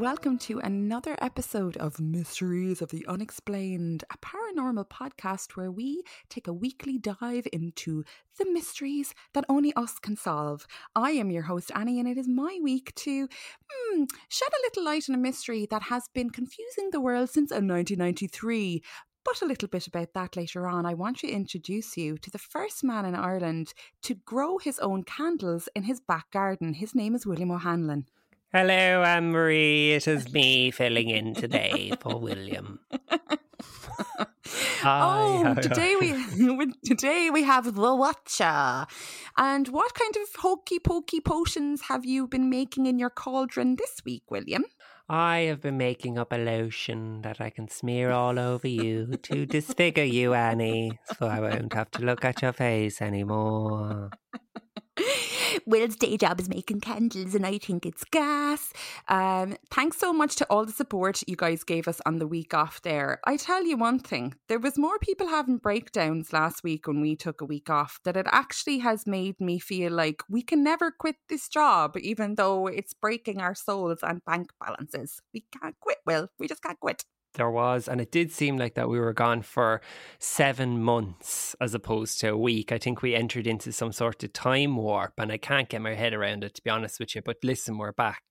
welcome to another episode of Mysteries of the Unexplained, a paranormal podcast where we take a weekly dive into the mysteries that only us can solve. I am your host, Annie, and it is my week to hmm, shed a little light on a mystery that has been confusing the world since 1993. But a little bit about that later on. I want to introduce you to the first man in Ireland to grow his own candles in his back garden. His name is William O'Hanlon. Hello, Anne Marie. It is me filling in today for William. oh, today we today we have the Watcher. And what kind of hokey pokey potions have you been making in your cauldron this week, William? I have been making up a lotion that I can smear all over you to disfigure you, Annie, so I won't have to look at your face anymore. Will's day job is making candles, and I think it's gas. Um, thanks so much to all the support you guys gave us on the week off there. I tell you one thing, there was more people having breakdowns last week when we took a week off that it actually has made me feel like we can never quit this job, even though it's breaking our souls and bank balances. We can't quit, Will. We just can't quit. There was, and it did seem like that we were gone for seven months as opposed to a week. I think we entered into some sort of time warp, and I can't get my head around it, to be honest with you. But listen, we're back.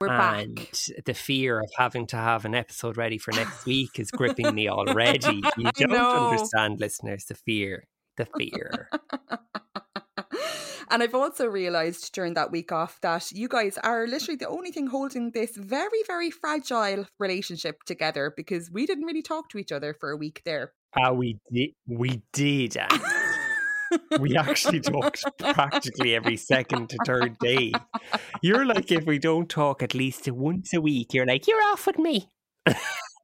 We're and back. the fear of having to have an episode ready for next week is gripping me already. You don't understand, listeners, the fear. The fear. and I've also realised during that week off that you guys are literally the only thing holding this very, very fragile relationship together because we didn't really talk to each other for a week there. Ah, we did. We did. We actually talked practically every second to third day. You're like, if we don't talk at least once a week, you're like, you're off with me.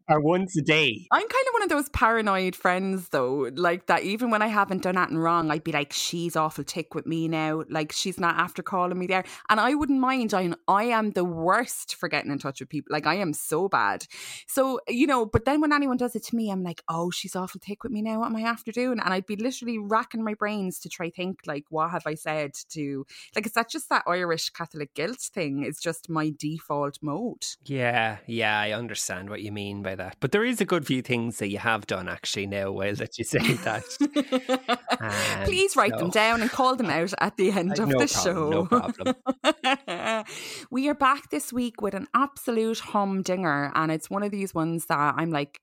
or once a day. I'm kind of one of those paranoid friends, though, like that even when I haven't done anything wrong, I'd be like, she's awful tick with me now. Like, she's not after calling me there. And I wouldn't mind. I, I am the worst for getting in touch with people. Like, I am so bad. So, you know, but then when anyone does it to me, I'm like, oh, she's awful tick with me now. What am I after doing? And I'd be literally racking my brains to try think, like, what have I said to, like, is that just that Irish Catholic guilt thing? It's just my default mode. Yeah, yeah, I understand what you mean by that. But there is a good few things that you have done actually now, while that you say that. And Please write them down and call them out at the end Uh, of no the problem, show. no problem. we are back this week with an absolute humdinger, and it's one of these ones that I'm like,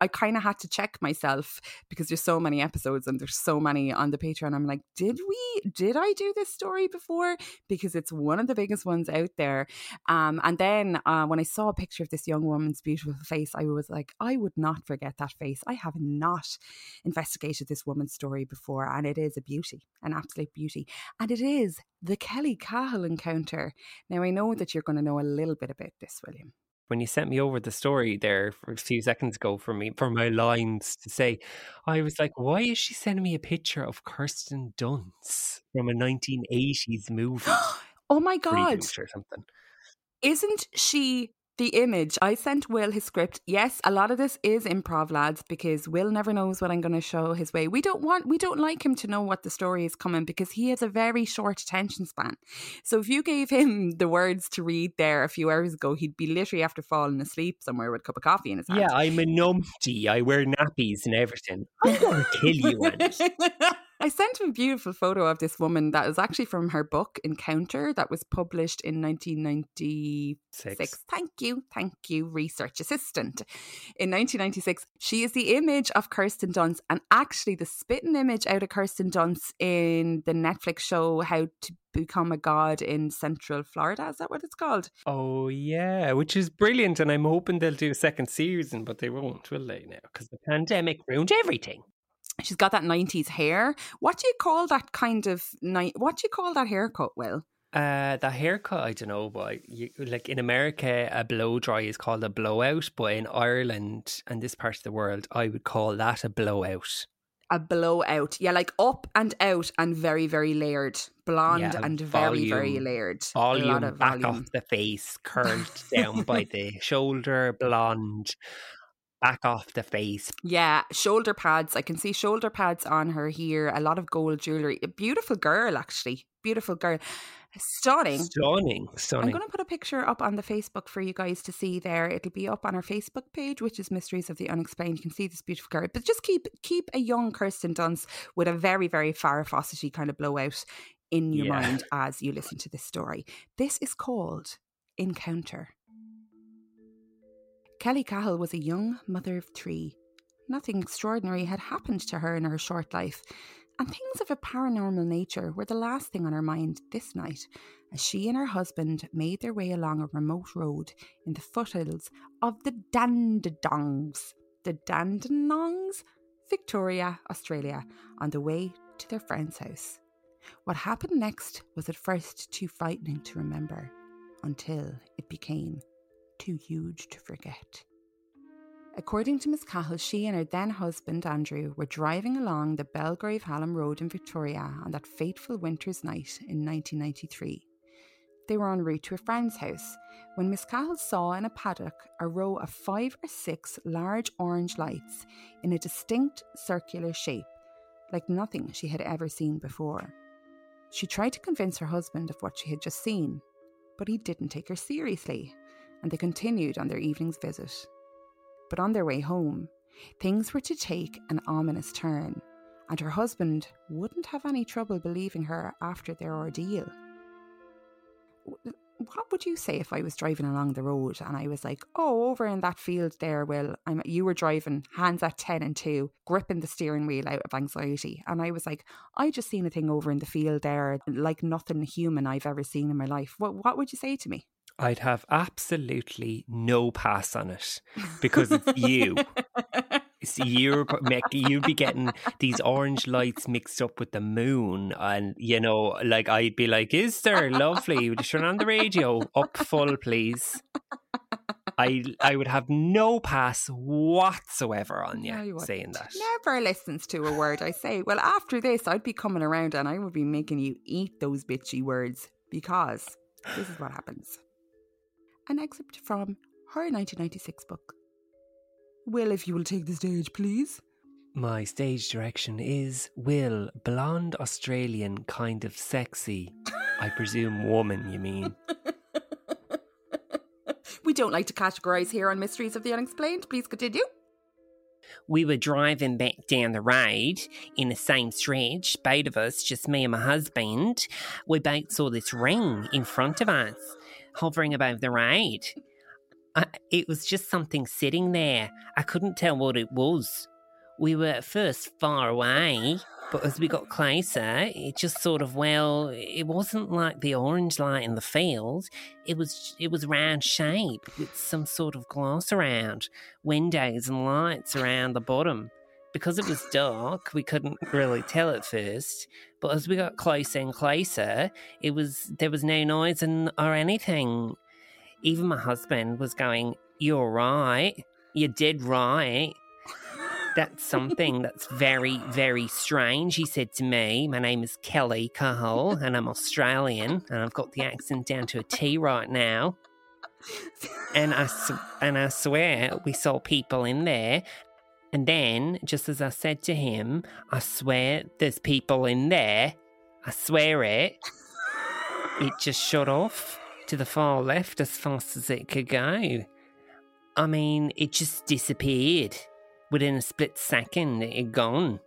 I kind of had to check myself because there's so many episodes and there's so many on the Patreon. I'm like, did we, did I do this story before? Because it's one of the biggest ones out there. Um, and then uh, when I saw a picture of this young woman's beautiful face, I was like, I would not forget that face. I have not investigated this woman's story before, and it is a beauty, an absolute beauty. And it is the Kelly Cahill encounter. Now, I know that you're going to know a little bit about this, William. when you sent me over the story there for a few seconds ago for me for my lines to say, I was like, why is she sending me a picture of Kirsten Dunst from a 1980s movie? oh my god! Or something. Isn't she the image. I sent will his script. Yes a lot of this is improv lads because will never knows what i'm going to show his way. We don't want we don't like him to know what the story is coming because he has a very short attention span. So if you gave him the words to read there a few hours ago he'd be literally after falling asleep somewhere with a cup of coffee in his hand. Yeah i'm a numpty. I wear nappies and everything. I'm going to kill you I sent him a beautiful photo of this woman that is actually from her book Encounter that was published in 1996. Six. Thank you. Thank you, research assistant. In 1996, she is the image of Kirsten Dunst and actually the spitting image out of Kirsten Dunst in the Netflix show How to Become a God in Central Florida. Is that what it's called? Oh, yeah, which is brilliant. And I'm hoping they'll do a second season, but they won't, will they now? Because the pandemic ruined everything. She's got that 90s hair. What do you call that kind of night? What do you call that haircut, Will? Uh, the haircut, I don't know, but you, like in America, a blow dry is called a blowout, but in Ireland and this part of the world, I would call that a blowout. A blowout, yeah, like up and out and very, very layered, blonde yeah, and very, very layered. Volume, a lot of back volume. off the face, curled down by the shoulder, blonde, back off the face. Yeah, shoulder pads. I can see shoulder pads on her here. A lot of gold jewelry. A beautiful girl, actually. Beautiful girl. Stunning. Stunning. Stunning. I'm going to put a picture up on the Facebook for you guys to see there. It'll be up on our Facebook page, which is Mysteries of the Unexplained. You can see this beautiful girl. But just keep keep a young Kirsten Dunst with a very, very Farrah kind of blowout in your yeah. mind as you listen to this story. This is called Encounter. Kelly Cahill was a young mother of three. Nothing extraordinary had happened to her in her short life, and things of a paranormal nature were the last thing on her mind this night as she and her husband made their way along a remote road in the foothills of the Dandenongs. The Dandenongs? Victoria, Australia, on the way to their friend's house. What happened next was at first too frightening to remember, until it became too huge to forget. According to Miss Cahill, she and her then husband Andrew were driving along the Belgrave Hallam Road in Victoria on that fateful winter's night in 1993. They were en route to a friend's house when Miss Cahill saw in a paddock a row of five or six large orange lights in a distinct circular shape, like nothing she had ever seen before. She tried to convince her husband of what she had just seen, but he didn't take her seriously and they continued on their evening's visit. But on their way home, things were to take an ominous turn, and her husband wouldn't have any trouble believing her after their ordeal. What would you say if I was driving along the road and I was like, "Oh, over in that field there, Will, I'm you were driving hands at ten and two, gripping the steering wheel out of anxiety," and I was like, "I just seen a thing over in the field there, like nothing human I've ever seen in my life." What what would you say to me? I'd have absolutely no pass on it because it's you. it's you're you'd be getting these orange lights mixed up with the moon, and you know, like I'd be like, "Is there lovely? Would you turn on the radio up full, please?" I I would have no pass whatsoever on you, you saying that. Never listens to a word I say. Well, after this, I'd be coming around and I would be making you eat those bitchy words because this is what happens an excerpt from her 1996 book. Will, if you will take the stage, please. My stage direction is Will, blonde Australian, kind of sexy. I presume woman, you mean? we don't like to categorise here on Mysteries of the Unexplained. Please continue. We were driving back down the road in the same stretch, both of us, just me and my husband. We both saw this ring in front of us hovering above the road. I, it was just something sitting there. I couldn't tell what it was. We were at first far away, but as we got closer, it just sort of well, it wasn't like the orange light in the field. It was it was round shape with some sort of glass around, windows and lights around the bottom. Because it was dark, we couldn't really tell at first. But as we got closer and closer, it was there was no noise and or anything. even my husband was going, You're right. You did right. That's something that's very, very strange. He said to me, My name is Kelly Cahill, and I'm Australian, and I've got the accent down to a T right now. And I, and I swear we saw people in there. And then, just as I said to him, I swear there's people in there. I swear it. It just shut off to the far left as fast as it could go. I mean, it just disappeared. Within a split second, it had gone.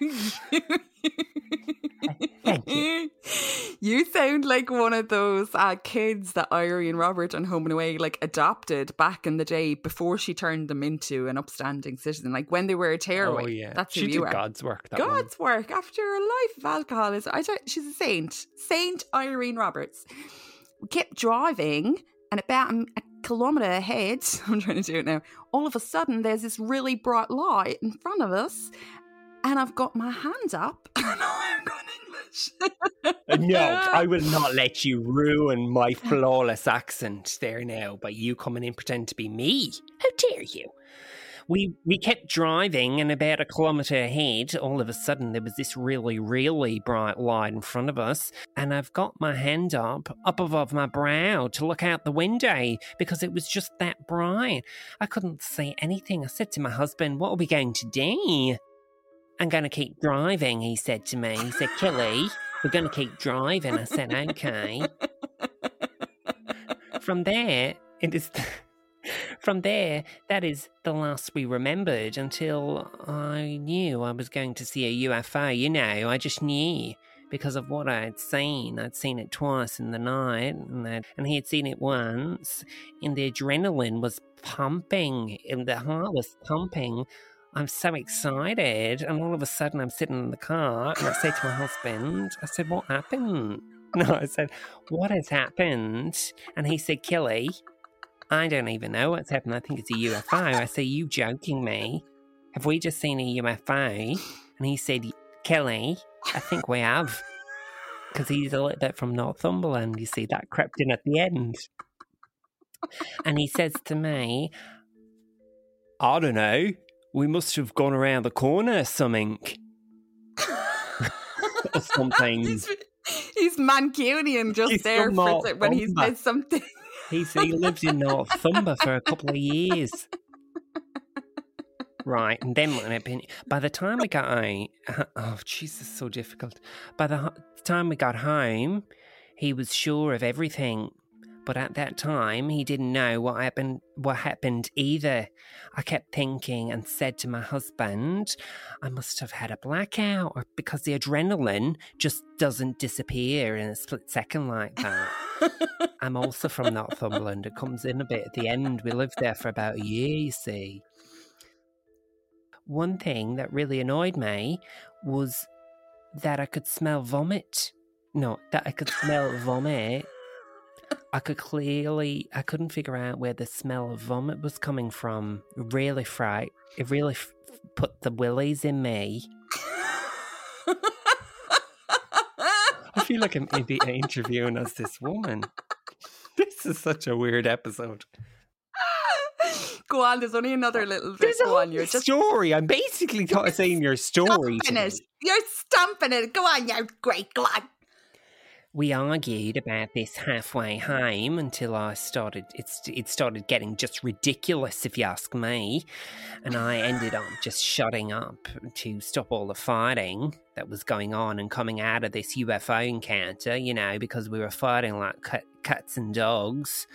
you. sound like one of those uh, kids that Irene Robert on Home and Away like adopted back in the day before she turned them into an upstanding citizen. Like when they were a tearaway. Oh yeah, that's she who did you are. God's work. God's work after a life of alcoholism. I don't, she's a saint, Saint Irene Roberts. We kept driving, and about a, a kilometre ahead, I'm trying to do it now. All of a sudden, there's this really bright light in front of us, and I've got my hands up. I'm going English. no, I will not let you ruin my uh. flawless accent there now by you coming in pretend to be me. How dare you? We we kept driving, and about a kilometre ahead, all of a sudden there was this really, really bright light in front of us, and I've got my hand up, up above my brow, to look out the window because it was just that bright. I couldn't see anything. I said to my husband, "What are we going to do?" I'm going to keep driving, he said to me. He said, Kelly, we're going to keep driving. I said, okay. From there, it is. From there, that is the last we remembered until I knew I was going to see a UFO. You know, I just knew because of what I had seen. I'd seen it twice in the night, and, and he had seen it once, and the adrenaline was pumping, and the heart was pumping. I'm so excited. And all of a sudden, I'm sitting in the car and I say to my husband, I said, What happened? No, I said, What has happened? And he said, Kelly, I don't even know what's happened. I think it's a UFO. I say, You joking me? Have we just seen a UFO? And he said, Kelly, I think we have. Because he's a little bit from Northumberland. You see, that crept in at the end. And he says to me, I don't know we must have gone around the corner something. or something. He's, he's Mancunian just he's there for, when he says something. He's, he lived in Northumber for a couple of years. Right, and then when it been, by the time we got out, oh Jesus, so difficult. By the time we got home, he was sure of everything but at that time he didn't know what happened what happened either. I kept thinking and said to my husband, I must have had a blackout or because the adrenaline just doesn't disappear in a split second like that. I'm also from Northumberland. It comes in a bit at the end. We lived there for about a year, you see. One thing that really annoyed me was that I could smell vomit. No, that I could smell vomit I could clearly, I couldn't figure out where the smell of vomit was coming from. Really fright. It really f- put the willies in me. I feel like I'm in- interviewing as this woman. This is such a weird episode. Go on, there's only another little bit. There's Go a on, you're just story. I'm basically saying your story. Stomping it. You're stomping it. Go on, you're great. Go on. We argued about this halfway home until I started. It's it started getting just ridiculous, if you ask me, and I ended up just shutting up to stop all the fighting that was going on and coming out of this UFO encounter. You know, because we were fighting like cats and dogs.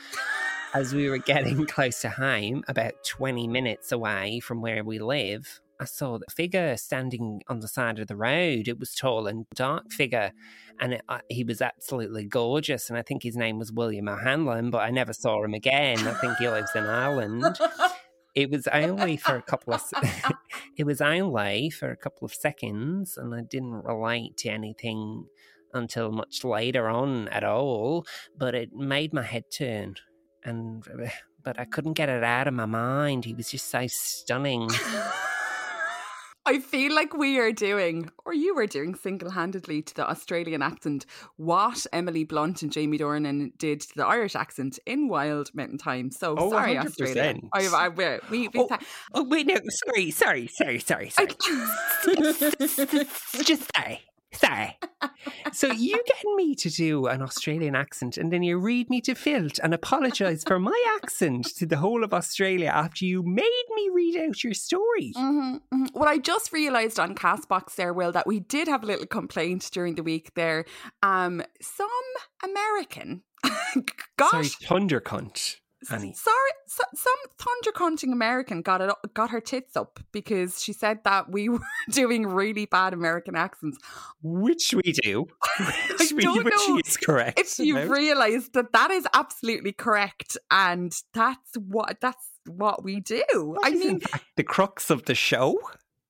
As we were getting close to home, about 20 minutes away from where we live, I saw the figure standing on the side of the road. It was tall and dark figure, and it, uh, he was absolutely gorgeous. And I think his name was William O'Hanlon, but I never saw him again. I think he lives in Ireland. It was only for a couple of it was only for a couple of seconds, and I didn't relate to anything until much later on at all. But it made my head turn, and but I couldn't get it out of my mind. He was just so stunning. I feel like we are doing, or you were doing single handedly to the Australian accent what Emily Blunt and Jamie Dornan did to the Irish accent in Wild Mountain Thyme. So Oh, sorry, 100%. Australia. I, I, we, we, we Oh, oh wait, no, sorry, sorry, sorry, sorry, sorry. Just sorry, sorry. So you get me to do an Australian accent and then you read me to filth and apologise for my accent to the whole of Australia after you made me read out your story. Mhm, mhm. Well, I just realised on Castbox there, Will, that we did have a little complaint during the week there. Um, some American got Sorry, thunder cunt, Annie. Sorry, so, some thunder cunting American got it got her tits up because she said that we were doing really bad American accents. Which we do. Which, we, don't which know is correct. If you about. realised that that is absolutely correct, and that's what that's what we do. That I mean, the crux of the show.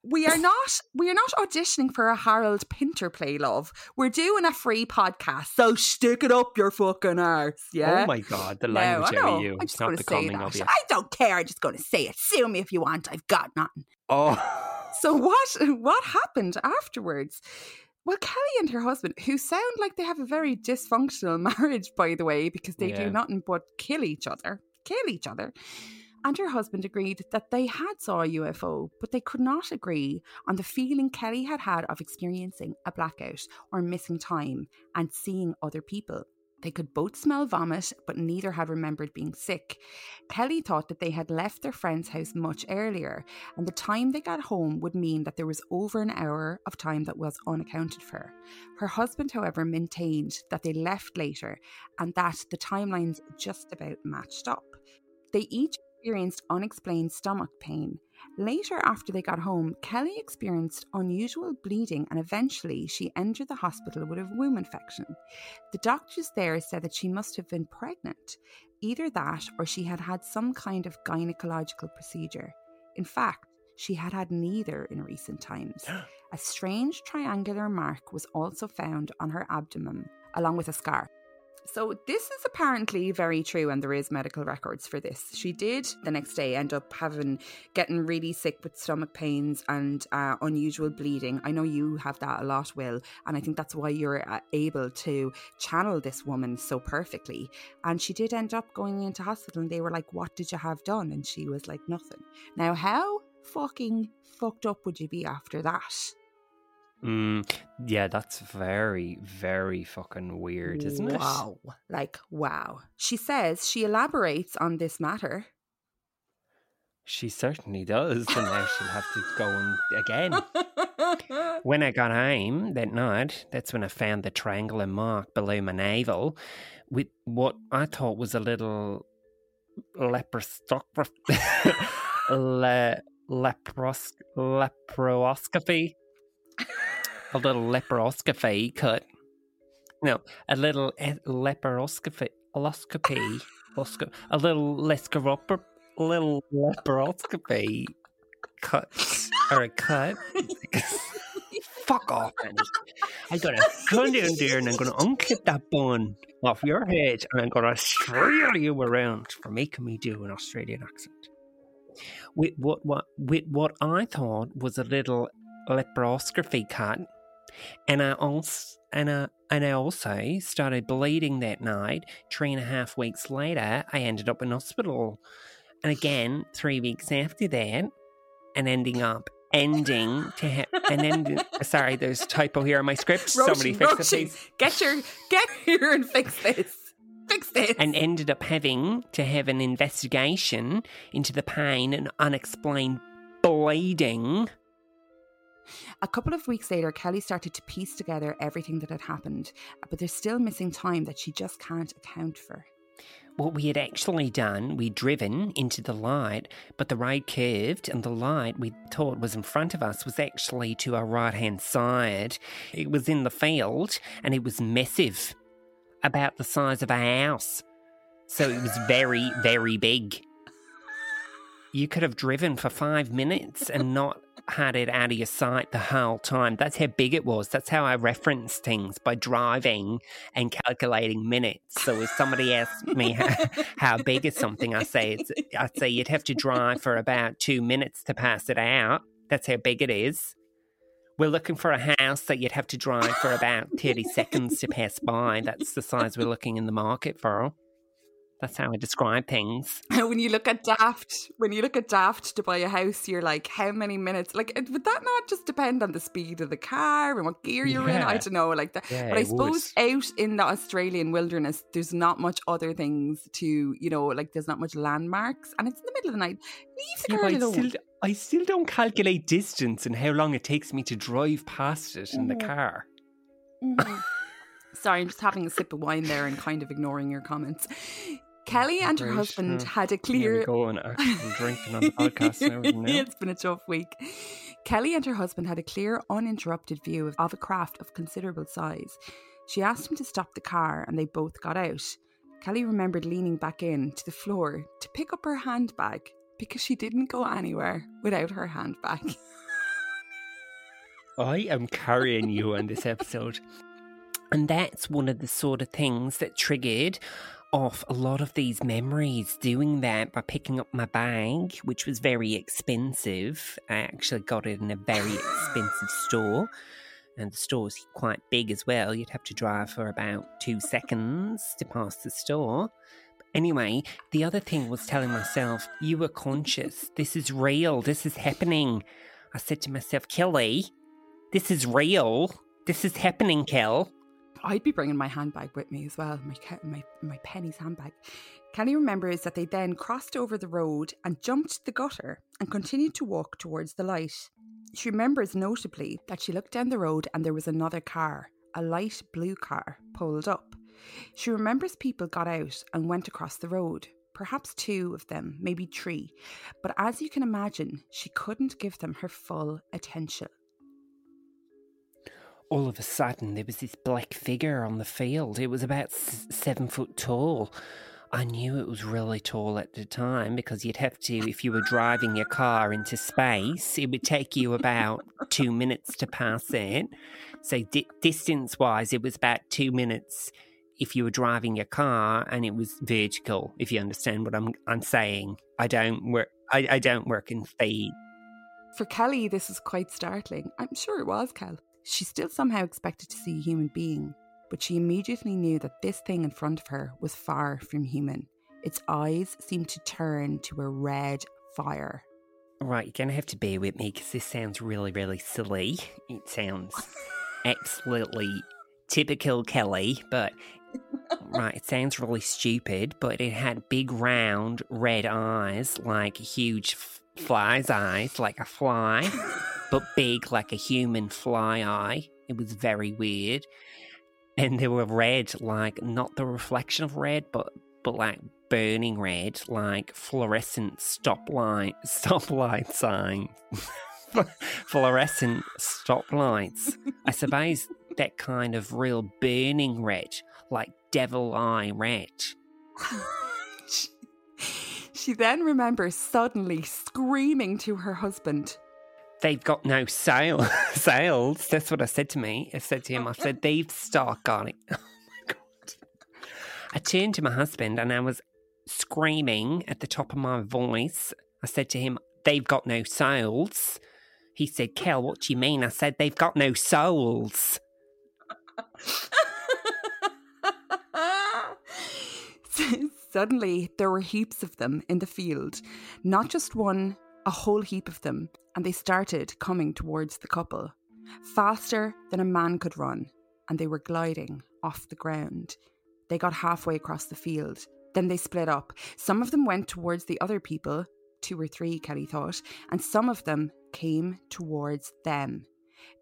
We are not we are not auditioning for a Harold Pinter play, love. We're doing a free podcast, so stick it up your fucking arse, yeah. Oh my god, the No, language I know. you. I'm just going to say that. I don't care. I'm just going to say it. Sue me if you want. I've got nothing. Oh. So what what happened afterwards? Well, Kelly and her husband, who sound like they have a very dysfunctional marriage, by the way, because they Yeah. do nothing but kill each other, kill each other. And her husband agreed that they had saw a UFO, but they could not agree on the feeling Kelly had had of experiencing a blackout or missing time and seeing other people. They could both smell vomit, but neither had remembered being sick. Kelly thought that they had left their friend's house much earlier, and the time they got home would mean that there was over an hour of time that was unaccounted for. Her husband, however, maintained that they left later and that the timelines just about matched up. They each experienced unexplained stomach pain. Later, after they got home, Kelly experienced unusual bleeding and eventually she entered the hospital with a womb infection. The doctors there said that she must have been pregnant. Either that or she had had some kind of gynecological procedure. In fact, she had had neither in recent times. A strange triangular mark was also found on her abdomen, along with a scar. So, this is apparently very true, and there is medical records for this. She did the next day end up having getting really sick with stomach pains and uh, unusual bleeding. I know you have that a lot, Will, and I think that's why you're uh, able to channel this woman so perfectly. And she did end up going into hospital, and they were like, "What did you have done?" And she was like, "Nothing." Now, how fucking fucked up would you be after that? Mm, yeah, that's very, very fucking weird, isn't it? wow. Like, wow. She says she elaborates on this matter. She certainly does, and now she'll have to go on again. When I got home that night, that's when I found the triangular mark below my navel with what I thought was a little leprostocra- le- lepros- leproscopy. A little leproscopy cut. No, a little leproscopy. A little lescaroper. A little leproscopy cut. Or a cut. Fuck off, Annie. I'm gonna come down there and I'm gonna unclip that bun off your head and I'm gonna trail you around for making me do an Australian accent. With what what with what I thought was a little leproscopy cut, and I also and I and I also started bleeding that night. Three and a half weeks later, I ended up in hospital, and again three weeks after that, and ending up ending to have and then sorry, there's a typo here on my script. Somebody Roisin, fix it, please. Get your get here and fix this. Fix this. and ended up having to have an investigation into the pain and unexplained bleeding. A couple of weeks later, Kelly started to piece together everything that had happened, but there's still missing time that she just can't account for. What we had actually done, we'd driven into the light, but the road curved, and the light we thought was in front of us was actually to our right hand side. It was in the field, and it was massive, about the size of a house. So it was very, very big. You could have driven for five minutes and not had it out of your sight the whole time. That's how big it was. That's how I reference things by driving and calculating minutes. So if somebody asks me how, how big is something, I say it's I say you'd have to drive for about two minutes to pass it out. That's how big it is. We're looking for a house that you'd have to drive for about 30 seconds to pass by. That's the size we're looking in the market for. That's how I describe things. when you look at Daft, when you look at Daft to buy a house, you're like, how many minutes? Like, would that not just depend on the speed of the car and what gear you're in? I don't know, like that. Yeah, but I suppose would. out in the Australian wilderness, there's not much other things to, you know, like there's not much landmarks, and it's in the middle of the night. Leave the Yeah, girl alone. still, I still don't calculate distance and how long it takes me to drive past it in the car. Mhm. Sorry, I'm just having a sip of wine there and kind of ignoring your comments. Kelly and her Great, husband had a clear. go and drinking on the podcast and everything it's been a tough week. Kelly and her husband had a clear, uninterrupted view of, of a craft of considerable size. She asked him to stop the car and they both got out. Kelly remembered leaning back in to the floor to pick up her handbag because she didn't go anywhere without her handbag. I am carrying you on this episode. And that's one of the sort of things that triggered off a lot of these memories doing that by picking up my bag, which was very expensive. I actually got it in a very expensive store. And the store's quite big as well. You'd have to drive for about two seconds to pass the store. Anyway, the other thing was telling myself, you were conscious. This is real. This is happening. I said to myself, Kelly, this is real. This is happening, Kel. I'd be bringing my handbag with me as well, my my my Penneys handbag. Kelly remembers that they then crossed over the road and jumped the gutter and continued to walk towards the light. She remembers notably that she looked down the road and there was another car, a light blue car, pulled up. She remembers people got out and went across the road, perhaps two of them, maybe three, but as you can imagine, she couldn't give them her full attention. All of a sudden there was this black figure on the field. It was about s- seven foot tall. I knew it was really tall at the time because you'd have to, if you were driving your car into space, it would take you about two minutes to pass it. So, di- distance wise, it was about two minutes if you were driving your car and it was vertical, if you understand what I'm, I'm saying. I don't work. I, I don't work in speed. For Kelly, this was quite startling. I'm sure it was, Kel. She still somehow expected to see a human being, but she immediately knew that this thing in front of her was far from human. Its eyes seemed to turn to a red fire. Right, you're going to have to bear with me because this sounds really, really silly. It sounds absolutely typical Kelly, but right, it sounds really stupid, but it had big round red eyes, like huge f- fly's eyes, like a fly, but big like a human fly eye. It was very weird. And they were red, like not the reflection of red, but but like burning red, like fluorescent stoplight stoplight sign. fluorescent stoplights. I suppose that kind of real burning red, like devil eye red. she then remembers suddenly screaming to her husband. They've got no sale sales. That's what I said to me. I said to him, I said, they've stock on it. Oh my god. I turned to my husband and I was screaming at the top of my voice. I said to him, They've got no souls. He said, Kel, what do you mean? I said, They've got no souls. Suddenly, there were heaps of them in the field. Not just one, a whole heap of them. And they started coming towards the couple. Faster than a man could run. And they were gliding off the ground. They got halfway across the field. Then they split up. Some of them went towards the other people, two or three, Kelly thought, and some of them came towards them.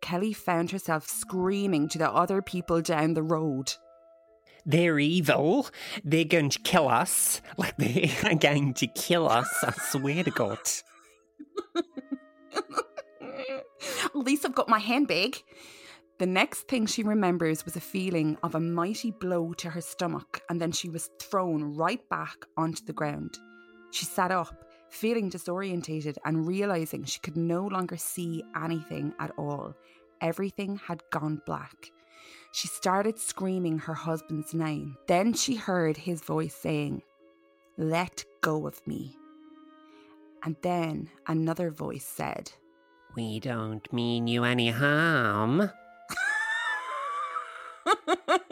Kelly found herself screaming to the other people down the road. They're evil. They're going to kill us. Like they're going to kill us. I swear to God. At least I've got my handbag. The next thing she remembers was a feeling of a mighty blow to her stomach, and then she was thrown right back onto the ground. She sat up, feeling disorientated and realizing she could no longer see anything at all. Everything had gone black. She started screaming her husband's name. Then she heard his voice saying, Let go of me. And then another voice said, We don't mean you any harm.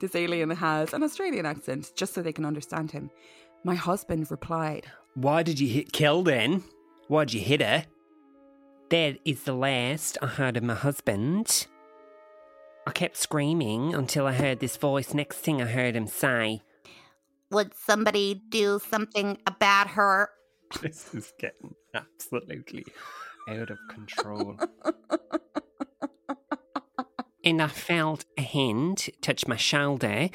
this alien has an Australian accent just so they can understand him. My husband replied, Why did you hit Kel then? Why'd you hit her? That is the last I heard of my husband. I kept screaming until I heard this voice. Next thing I heard him say, Would somebody do something about her? This is getting absolutely out of control. and I felt a hand touch my shoulder.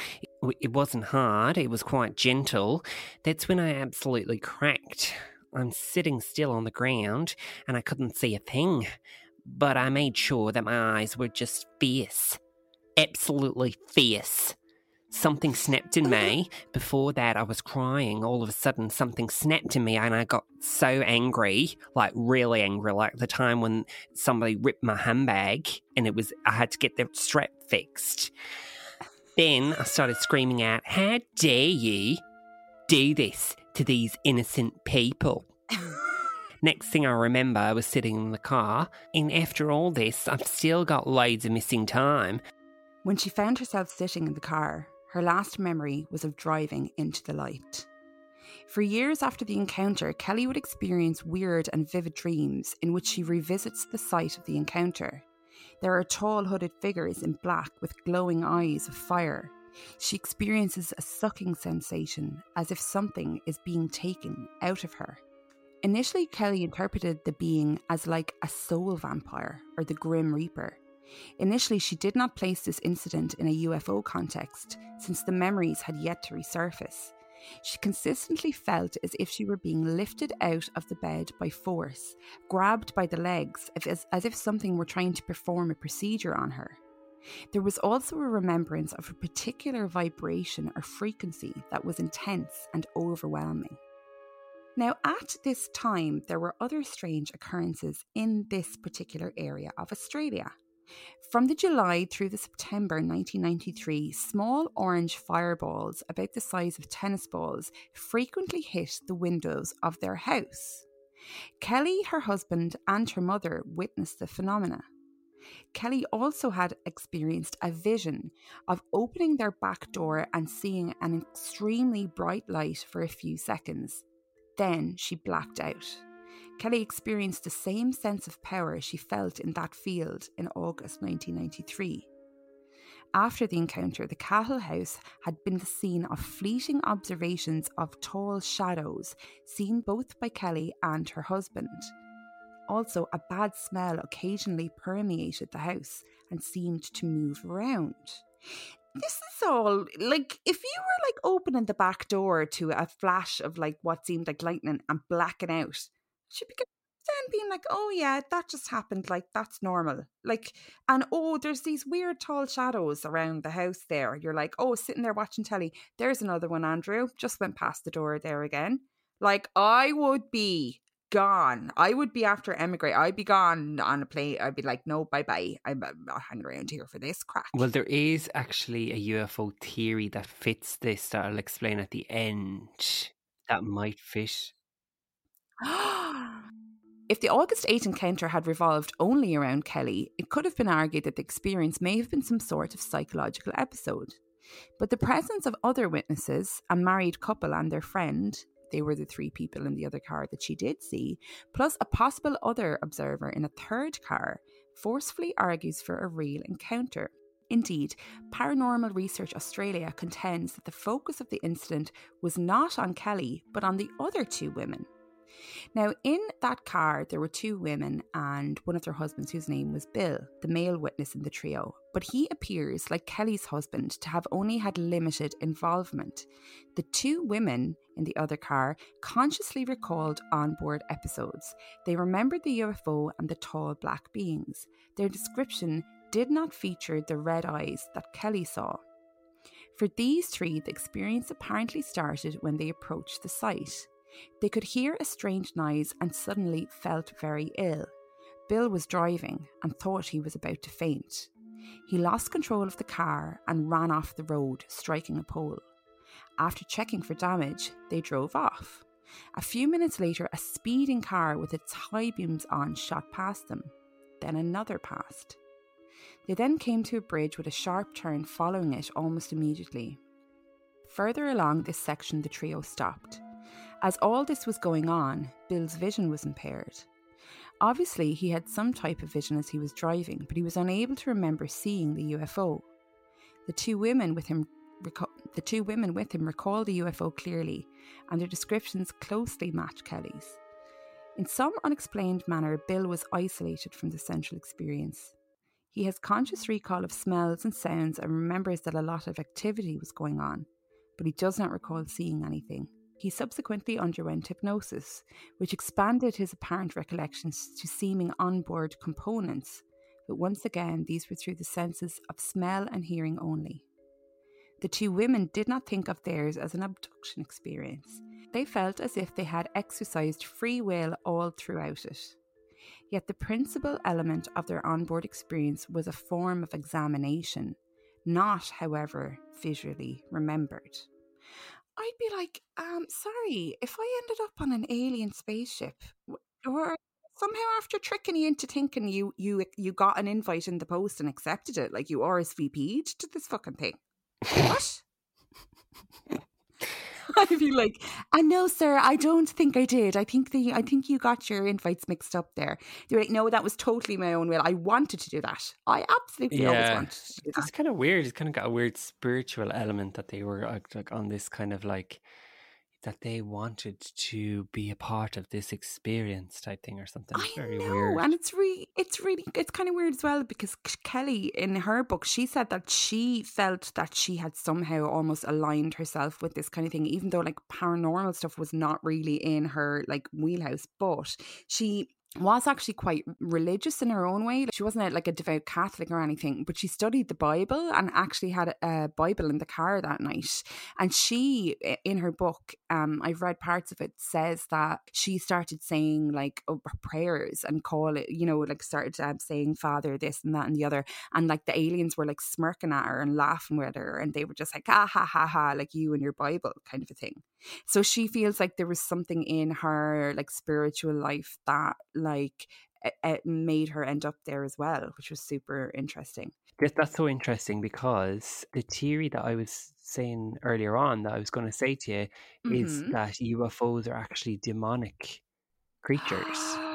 It- wasn't hard, it was quite gentle. That's when I absolutely cracked. I'm sitting still on the ground and I couldn't see a thing. But I made sure that my eyes were just fierce. Absolutely fierce. Something snapped in me. Before that, I was crying. All of a sudden, something snapped in me, and I got so angry like, really angry, like the time when somebody ripped my handbag and it was, I had to get the strap fixed. Then I started screaming out, How dare you do this to these innocent people? Next thing I remember, I was sitting in the car, and after all this, I've still got loads of missing time. When she found herself sitting in the car, her last memory was of driving into the light. For years after the encounter, Kelly would experience weird and vivid dreams in which she revisits the site of the encounter. There are tall hooded figures in black with glowing eyes of fire. She experiences a sucking sensation as if something is being taken out of her. Initially, Kelly interpreted the being as like a soul vampire or the Grim Reaper. Initially, she did not place this incident in a UFO context, since the memories had yet to resurface. She consistently felt as if she were being lifted out of the bed by force, grabbed by the legs, as, as if something were trying to perform a procedure on her. There was also a remembrance of a particular vibration or frequency that was intense and overwhelming. Now, at this time, there were other strange occurrences in this particular area of Australia. From the July through the September 1993, small orange fireballs about the size of tennis balls frequently hit the windows of their house. Kelly, her husband, and her mother witnessed the phenomena. Kelly also had experienced a vision of opening their back door and seeing an extremely bright light for a few seconds. Then she blacked out. Kelly experienced the same sense of power she felt in that field in August 1993. After the encounter, the Cahill house had been the scene of fleeting observations of tall shadows seen both by Kelly and her husband. Also, a bad smell occasionally permeated the house and seemed to move around. This is all like if you were like opening the back door to a flash of like what seemed like lightning and blacking out, she'd be then being like, oh yeah, that just happened. Like that's normal. Like, and oh, there's these weird tall shadows around the house there. You're like, oh, sitting there watching telly. There's another one, Andrew. Just went past the door there again. Like I would be gone. I would be after emigrate. I'd be gone on a plane. I'd be like, no, bye bye. I'm uh, not hanging around here for this crap. Well, there is actually a UFO theory that fits this that I'll explain at the end. That might fit. If the August 8 encounter had revolved only around Kelly, it could have been argued that the experience may have been some sort of psychological episode. But the presence of other witnesses, a married couple and their friend, they were the three people in the other car that she did see, plus a possible other observer in a third car, forcefully argues for a real encounter. Indeed, Paranormal Research Australia contends that the focus of the incident was not on Kelly, but on the other two women. Now, in that car, there were two women and one of their husbands, whose name was Bill, the male witness in the trio. But he appears, like Kelly's husband, to have only had limited involvement. The two women in the other car consciously recalled onboard episodes. They remembered the UFO and the tall black beings. Their description did not feature the red eyes that Kelly saw. For these three, the experience apparently started when they approached the site. They could hear a strange noise and suddenly felt very ill. Bill was driving and thought he was about to faint. He lost control of the car and ran off the road, striking a pole. After checking for damage, they drove off. A few minutes later, a speeding car with its high beams on shot past them. Then another passed. They then came to a bridge with a sharp turn following it almost immediately. Further along this section, the trio stopped. As all this was going on, Bill's vision was impaired. Obviously, he had some type of vision as he was driving, but he was unable to remember seeing the UFO. The two women with him reco- the two women with him recalled the UFO clearly, and their descriptions closely match Kelly's. In some unexplained manner, Bill was isolated from the central experience. He has conscious recall of smells and sounds and remembers that a lot of activity was going on, but he does not recall seeing anything. He subsequently underwent hypnosis, which expanded his apparent recollections to seeming onboard components, but once again, these were through the senses of smell and hearing only. The two women did not think of theirs as an abduction experience. They felt as if they had exercised free will all throughout it. Yet the principal element of their onboard experience was a form of examination, not, however, visually remembered. I'd be like, um, sorry, if I ended up on an alien spaceship, or somehow after tricking you into thinking you you you got an invite in the post and accepted it, like you RSVP'd to this fucking thing. What? I'd be like, I know, sir. I don't think I did. I think the I think you got your invites mixed up there. They're like, no, that was totally my own will. I wanted to do that. I absolutely always wanted to do that. It's kind of weird. It's kind of got a weird spiritual element that they were like on this kind of like that they wanted to be a part of this experience type thing or something. It's I very know, weird. and it's really, it's really, it's kind of weird as well because Kelly, in her book, she said that she felt that she had somehow almost aligned herself with this kind of thing, even though like paranormal stuff was not really in her like wheelhouse. But she was actually quite religious in her own way. She wasn't like a devout Catholic or anything, but she studied the Bible and actually had a Bible in the car that night. And she, in her book, um, I've read parts of it, says that she started saying like oh, prayers and call it, you know, like started um, saying Father this and that and the other, and like the aliens were like smirking at her and laughing with her, and they were just like ah ha ha ha, like you and your Bible kind of a thing. So she feels like there was something in her like spiritual life that like it, made her end up there as well, which was super interesting. That's so interesting because the theory that I was saying earlier on that I was going to say to you is Mhm. that UFOs are actually demonic creatures.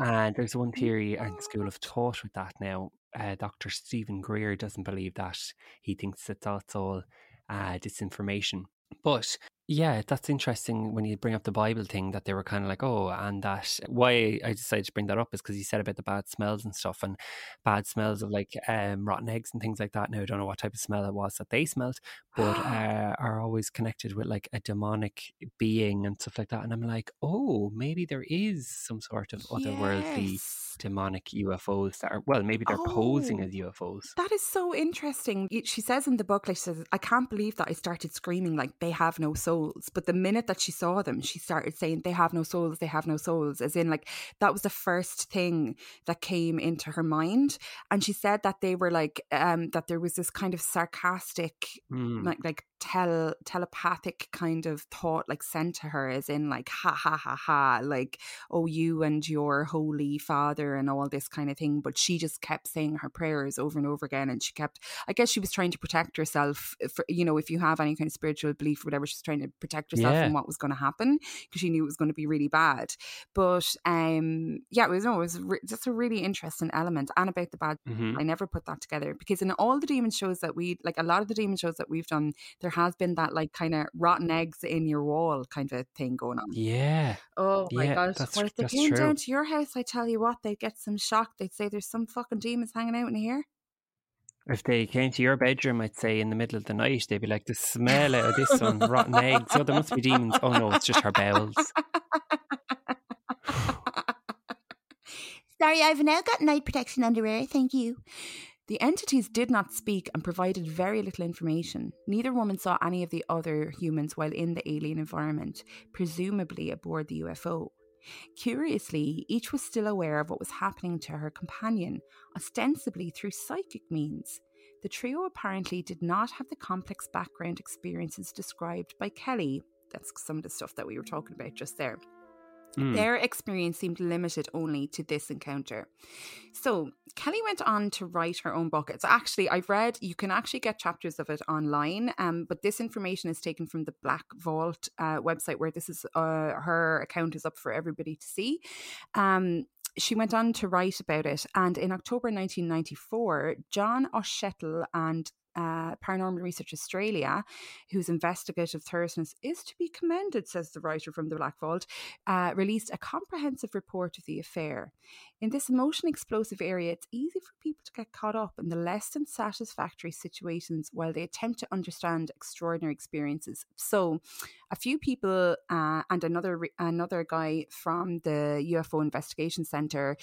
And there's one theory in School of Thought with that now. Uh, Dr. Stephen Greer doesn't believe that. He thinks that that's all uh, disinformation. But yeah, that's interesting when you bring up the Bible thing that they were kind of like, oh, and that why I decided to bring that up is because you said about the bad smells and stuff and bad smells of like um, rotten eggs and things like that. Now, I don't know what type of smell it was that they smelled, but uh, are always connected with like a demonic being and stuff like that. And I'm like, oh, maybe there is some sort of otherworldly Yes. Demonic UFOs that are, well, maybe they're posing Oh. as UFOs. That is so interesting. She says in the book, like, she says, I can't believe that I started screaming like they have no souls. But the minute that she saw them, she started saying they have no souls, they have no souls. As in, like, that was the first thing that came into her mind. And she said that they were like, um, that there was this kind of sarcastic, Mm. like, like tel telepathic kind of thought like sent to her as in like ha ha ha ha like oh you and your holy father and all this kind of thing but she just kept saying her prayers over and over again and she kept i guess she was trying to protect herself for you know if you have any kind of spiritual belief or whatever she's trying to protect herself Yeah. from what was going to happen because she knew it was going to be really bad but um yeah it was no it was re- just a really interesting element and about the bad Mhm. I never put that together because in all the demon shows that we like a lot of the demon shows that we've done, there has been that like kind of rotten eggs in your wall kind of thing going on. Yeah. Oh my Yeah, god! that's- Well, if they came true. down to your house, I tell you what, they'd get some shock. They'd say there's some fucking demons hanging out in here. If they came to your bedroom, I'd say in the middle of the night, they'd be like, the smell out of this one, rotten eggs. Oh, there must be demons. Oh no, it's just her bowels. Sorry, I've now got night protection underwear. Thank you. The entities did not speak and provided very little information. Neither woman saw any of the other humans while in the alien environment, presumably aboard the UFO. Curiously, each was still aware of what was happening to her companion, ostensibly through psychic means. The trio apparently did not have the complex background experiences described by Kelly, That's some of the stuff that we were talking about just there. Mm. Their experience seemed limited only to this encounter. So Kelly went on to write her own book. It's actually I've read you can actually get chapters of it online, um, but this information is taken from the Black Vault uh, website where this is uh, her account is up for everybody to see. Um, she went on to write about it, and in October 1994, John Auchettl and uh, Paranormal Research Australia, whose investigative thoroughness is to be commended, says the writer from the Black Vault, uh, released a comprehensive report of the affair. In this emotion explosive area, it's easy for people to get caught up in the less than satisfactory situations while they attempt to understand extraordinary experiences. So, a few people uh, and another another guy from the UFO Investigation Center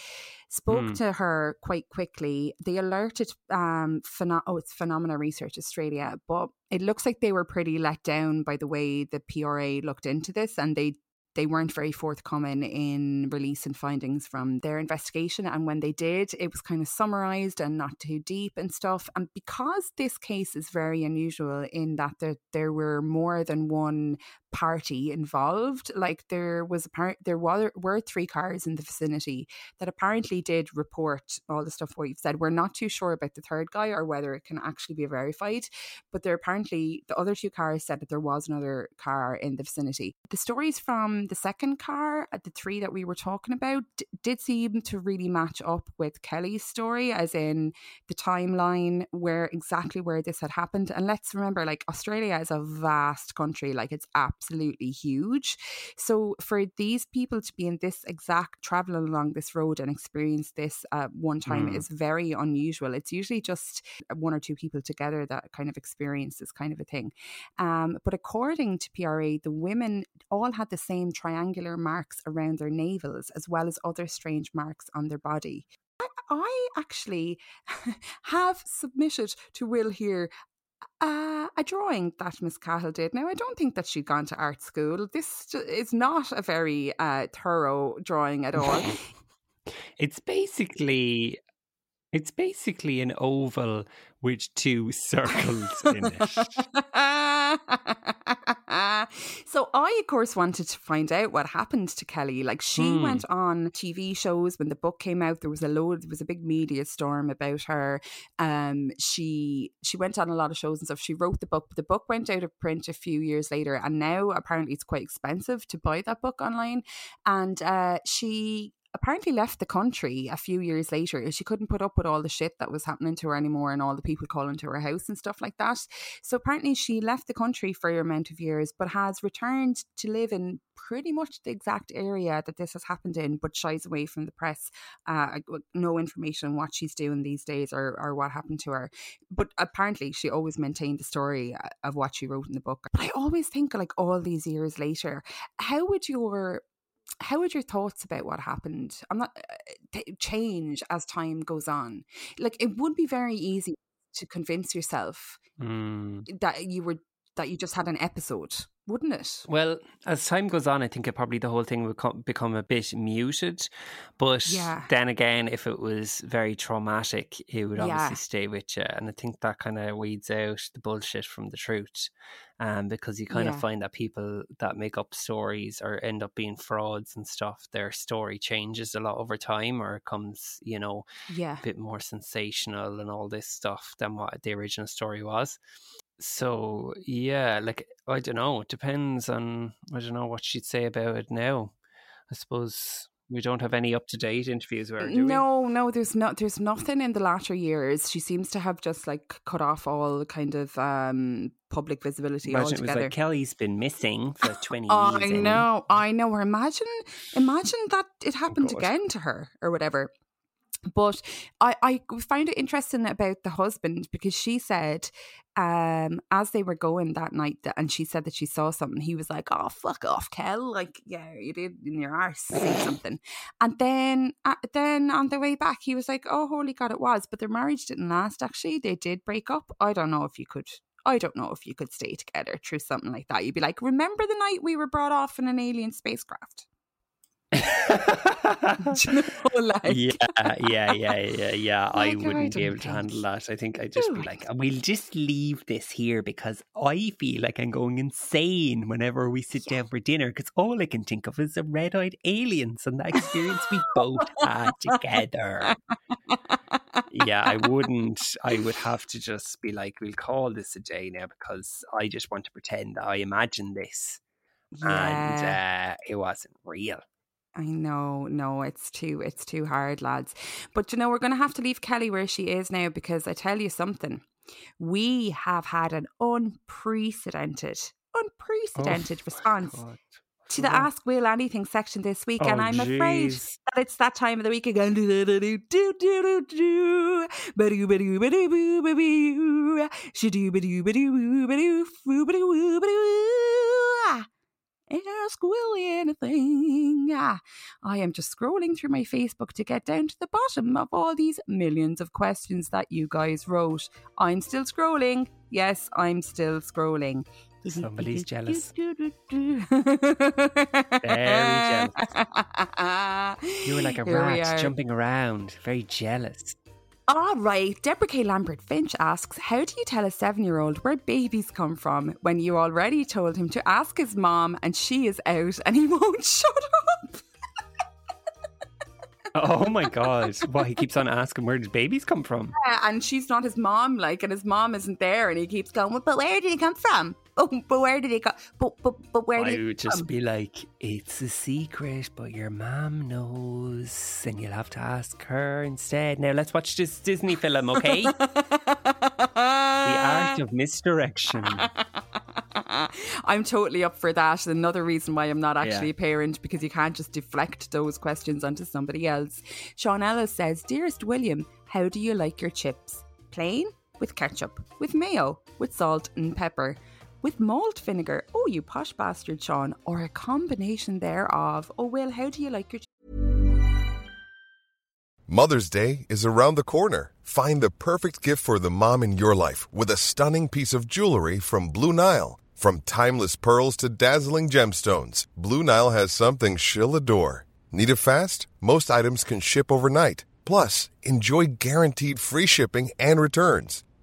spoke Hmm. to her quite quickly. They alerted um, pheno- oh, it's Phenomena Research Australia, but it looks like they were pretty let down by the way the PRA looked into this, and they they weren't very forthcoming in releasing findings from their investigation. And when they did, it was kind of summarized and not too deep and stuff. And because this case is very unusual in that there, there were more than one party involved, like there was apparent there were, were three cars in the vicinity that apparently did report all the stuff you've said. We're not too sure about the third guy or whether it can actually be verified, but there apparently the other two cars said that there was another car in the vicinity. The stories from the second car, uh, the three that we were talking about, d- did seem to really match up with Kelly's story, as in the timeline where exactly where this had happened. And let's remember, like Australia is a vast country, like it's absolutely huge. So for these people to be in this exact traveling along this road and experience this uh, one time Mm. is very unusual. It's usually just one or two people together that kind of experience this kind of a thing. Um, but according to PRA, the women all had the same triangular marks around their navels, as well as other strange marks on their body. I, I actually have submitted to Will here uh, a drawing that Miss Cahill did. Now, I don't think that she'd gone to art school. This is not a very uh, thorough drawing at all. It's basically it's basically an oval with two circles in it. So I, of course, wanted to find out what happened to Kelly. Like she Hmm. went on TV shows when the book came out. There was a load. There was a big media storm about her. Um, she she went on a lot of shows and stuff. She wrote the book, but the book went out of print a few years later, and now apparently it's quite expensive to buy that book online. And uh, she apparently left the country a few years later. She couldn't put up with all the shit that was happening to her anymore and all the people calling to her house and stuff like that. So apparently she left the country for a amount of years, but has returned to live in pretty much the exact area that this has happened in, but shies away from the press. Uh, no information on what she's doing these days or, or what happened to her. But apparently she always maintained the story uh, of what she wrote in the book. But I always think like all these years later, how would your how would your thoughts about what happened i'm not uh, t- change as time goes on like it would be very easy to convince yourself Mm. that you were that you just had an episode wouldn't it Well, as time goes on, I think it probably the whole thing would co- become a bit muted. But Yeah. then again, if it was very traumatic, it would obviously Yeah. stay with you. And I think that kind of weeds out the bullshit from the truth. Um, because you kind Yeah. of find that people that make up stories or end up being frauds and stuff, their story changes a lot over time or it comes, you know, yeah a bit more sensational and all this stuff than what the original story was. So yeah, like I don't know. It depends on I don't know what she'd say about it now. I suppose we don't have any up to date interviews with her, no no there's not there's nothing in the latter years she seems to have just like cut off all kind of um public visibility Imagine altogether like Kelly's been missing for twenty I years. eh? know, I know. Or imagine, imagine that it happened God. again to her or whatever. But I, I found it interesting about the husband because she said, um, as they were going that night, that, and she said that she saw something. He was like, "Oh, fuck off, Kel! Like, yeah, you did in your arse see something." And then, uh, then on the way back, he was like, "Oh, holy God, it was." But their marriage didn't last. Actually, they did break up. I don't know if you could. I don't know if you could stay together through something like that. You'd be like, "Remember the night we were brought off in an alien spacecraft?" You know, like, yeah, yeah, yeah, yeah, yeah. I Like, I wouldn't be able to handle that. I think I'd just be like, we'll just leave this here because I feel like I'm going insane whenever we sit down for dinner because all I can think of is the red eyed aliens and that experience we both had together. Yeah, I wouldn't. I would have to just be like, we'll call this a day now because I just want to pretend that I imagined this yeah. and uh, it wasn't real. I know, no, it's too, it's too hard, lads. But you know, we're going to have to leave Kelly where she is now because I tell you something, we have had an unprecedented, oh unprecedented response Oh, God. to the Oh. Ask Will Anything section this week, and Oh, I'm afraid that it's that time of the week again. Ask Willie anything. Ah, I am just scrolling through my Facebook to get down to the bottom of all these millions of questions that you guys wrote. I'm still scrolling. Yes, I'm still scrolling. Somebody's jealous. Very jealous. You were like a Here rat jumping around, very jealous. All right, Deborah K. Lambert Finch asks, How do you tell a seven year old where babies come from when you already told him to ask his mom and she is out and he won't shut up? Oh my god! What he keeps on asking, where did babies come from? Yeah, and she's not his mom, like, and his mom isn't there, and he keeps going, "Well, But where did he come from? Oh, but where did he go? But, but, but where did I would just come? be like, it's a secret, but your mom knows, and you'll have to ask her instead. Now let's watch this Disney film, okay? the art of misdirection. I'm totally up for that. Another reason why I'm not actually Yeah. a parent because you can't just deflect those questions onto somebody else. Sean Ellis says, Dearest William, how do you like your chips? Plain? With ketchup? With mayo? With salt and pepper? With malt vinegar? Oh, you posh bastard, Sean. Or a combination thereof. Oh, Will, how do you like your Mother's Day is around the corner. Find the perfect gift for the mom in your life with a stunning piece of jewelry from Blue Nile. From timeless pearls to dazzling gemstones, Blue Nile has something she'll adore. Need it fast? Most items can ship overnight. Plus, enjoy guaranteed free shipping and returns.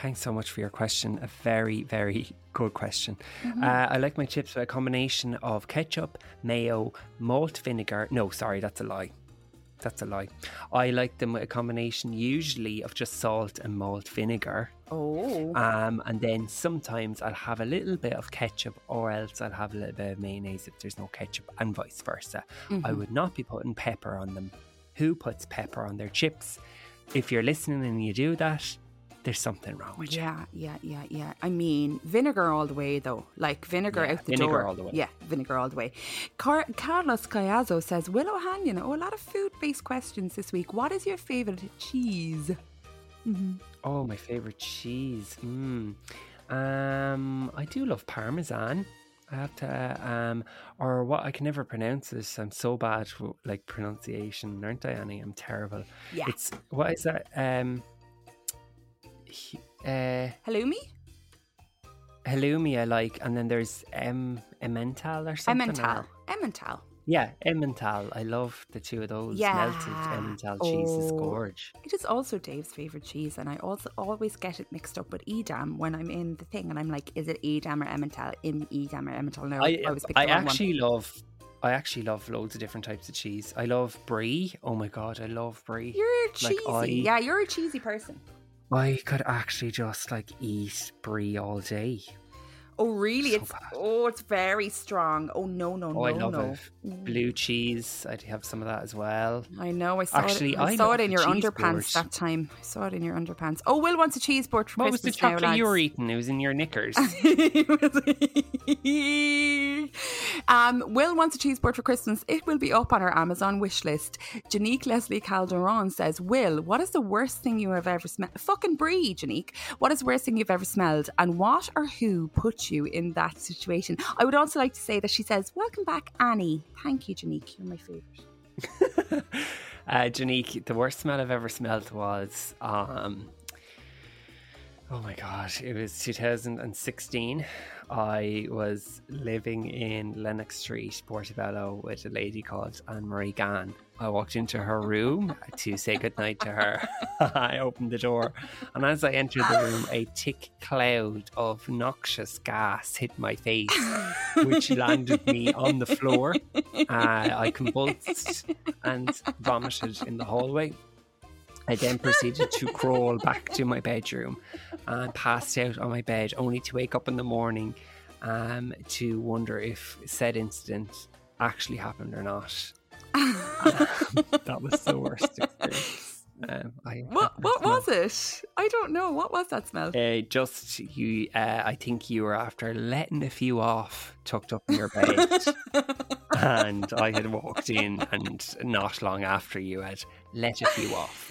Thanks so much for your question. A very, very good question. Mm-hmm. Uh, I like my chips with a combination of ketchup, mayo, malt vinegar. No, sorry, that's a lie. That's a lie. I like them with a combination usually of just salt and malt vinegar. Oh. Um, and then sometimes I'll have a little bit of ketchup or else I'll have a little bit of mayonnaise if there's no ketchup and vice versa. I would not be putting pepper on them. Who puts pepper on their chips? If you're listening and you do that, there's something wrong with you. Yeah, yeah, yeah, yeah. I mean, vinegar all the way, though. Like vinegar Yeah, out the vinegar door. all the way. Yeah, vinegar all the way. Car- Carlos Cayazo says, Will O'Hanion, oh, a lot of food based questions this week. What is your favourite cheese? Oh, my favorite cheese. Mm. Um, I do love parmesan. I have to, um, or what I can never pronounce this. I'm so bad with like pronunciation, aren't I, Annie? I'm terrible. Yeah. It's what is that? Um, uh, Halloumi? halloumi I like, and then there's em emmental or something. Emmental. or- Emmental. Yeah, emmental. I love the two of those. Yeah. Melted emmental cheese is Oh. gorge. It is also Dave's favourite cheese, and I also always get it mixed up with Edam when I'm in the thing, and I'm like, is it Edam or Emmental? In Edam or Emmental? No, I, I, was I actually love I actually love loads of different types of cheese. I love brie. Oh my god, I love brie. You're Like, cheesy. I- yeah, you're a cheesy person. I could actually just like eat brie all day. Oh, really? So it's bad. oh, it's very strong. Oh no, no, Oh, no, I love no. it. Blue cheese. I'd have some of that as well. I know. I saw Actually, it. I, I saw it in your underpants board. that time. I saw it in your underpants. Oh, Will wants a cheese board for What was the Christmas now, chocolate you were eating? It was in your knickers. um, Will wants a cheese board for Christmas. It will be up on our Amazon wish list. Janique Leslie Calderon says, Will, what is the worst thing you have ever smelled? Fucking brie, Janique. What is the worst thing you've ever smelled? And what or who put you in that situation? I would also like to say that she says, Welcome back, Annie. Thank you, Janique. You're my favourite. uh, Janique, the worst smell I've ever smelled was um, Oh my god, it was 2016. I was living in Lennox Street, Portobello, with a lady called Anne Marie Gann. I walked into her room to say goodnight to her. I opened the door, and as I entered the room, a thick cloud of noxious gas hit my face, which landed me on the floor. Uh, I convulsed and vomited in the hallway. I then proceeded to crawl back to my bedroom and passed out on my bed, only to wake up in the morning um, to wonder if said incident actually happened or not. that was the worst experience. Um, I What what smell. was it? I don't know. What was that smell? Uh, just you, uh, I think you were after letting a few off, tucked up in your bed, and I had walked in, and not long after you had let a few off.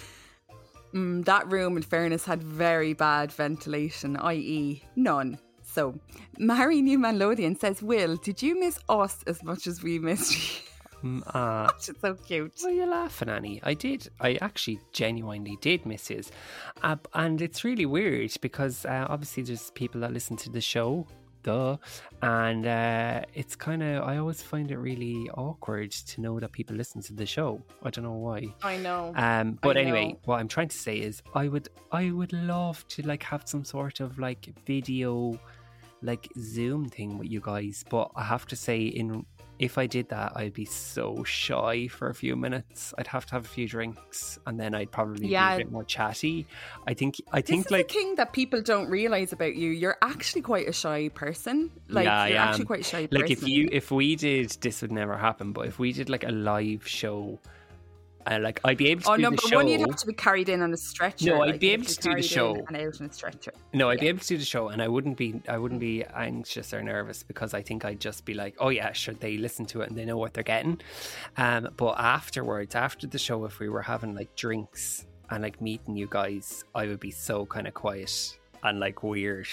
Mm, that room, in fairness, had very bad ventilation, i.e., none. So, Mary Newman Lothian says, Will, did you miss us as much as we missed you? Mm, Uh, is so cute. Are you laughing, Annie? I did. I actually genuinely did miss his. Uh, and it's really weird because uh, obviously there's people that listen to the show, And uh, it's kind of, I always find it really awkward to know that people listen to the show. I don't know why. I know. Um, but I anyway, know. what I'm trying to say is, I would, I would love to like have some sort of like video, like Zoom thing with you guys. But I have to say, in if I did that, I'd be so shy for a few minutes. I'd have to have a few drinks, and then I'd probably Yeah. be a bit more chatty. I think, I This think is like the thing that people don't realize about you. You're actually quite a shy person. Like yeah, you're actually quite a shy Like person. if you, if we did, this would never happen. But if we did like a live show, uh, like I'd be able to Oh, do number the show. one, you'd have to be carried in on a stretcher. No, I'd like, be able to do the show. And out on a stretcher. No, I'd be able to do the show, and I wouldn't be, I wouldn't be anxious or nervous because I think I'd just be like, oh yeah, sure, they listen to it and they know what they're getting. Um, but afterwards, after the show, if we were having like drinks and like meeting you guys, I would be so kind of quiet and like weird.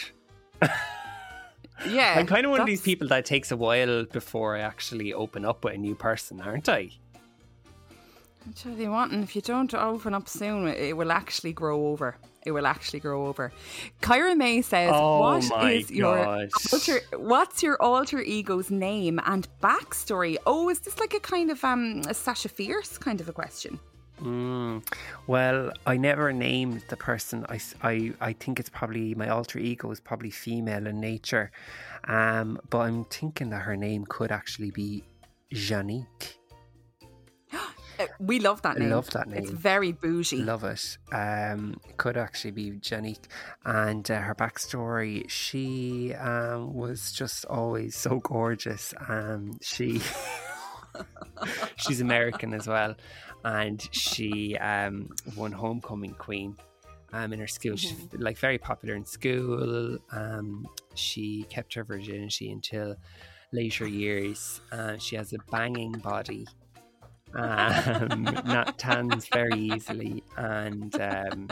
Yeah. I'm kind of one of these people that takes a while before I actually open up with a new person, aren't I? I tell you what, and if you don't open up soon, it will actually grow over. It will actually grow over. Kyra May says, Oh "What is your alter, what's your alter ego's name and backstory?" Oh, is this like a kind of um a Sasha Fierce kind of a question? Mm. Well, I never named the person. I, I, I think it's probably my alter ego is probably female in nature. Um, but I'm thinking that her name could actually be Janique. We love that name. love that name. It's very bougie. Love it. Um, could actually be Janique. And uh, her backstory, she um, was just always so gorgeous. Um, she she's American as well, and she um, won Homecoming Queen. um, in her school. She's like very popular in school. Um, she kept her virginity until later years. Uh, she has a banging body. Um, not tans very easily, and um,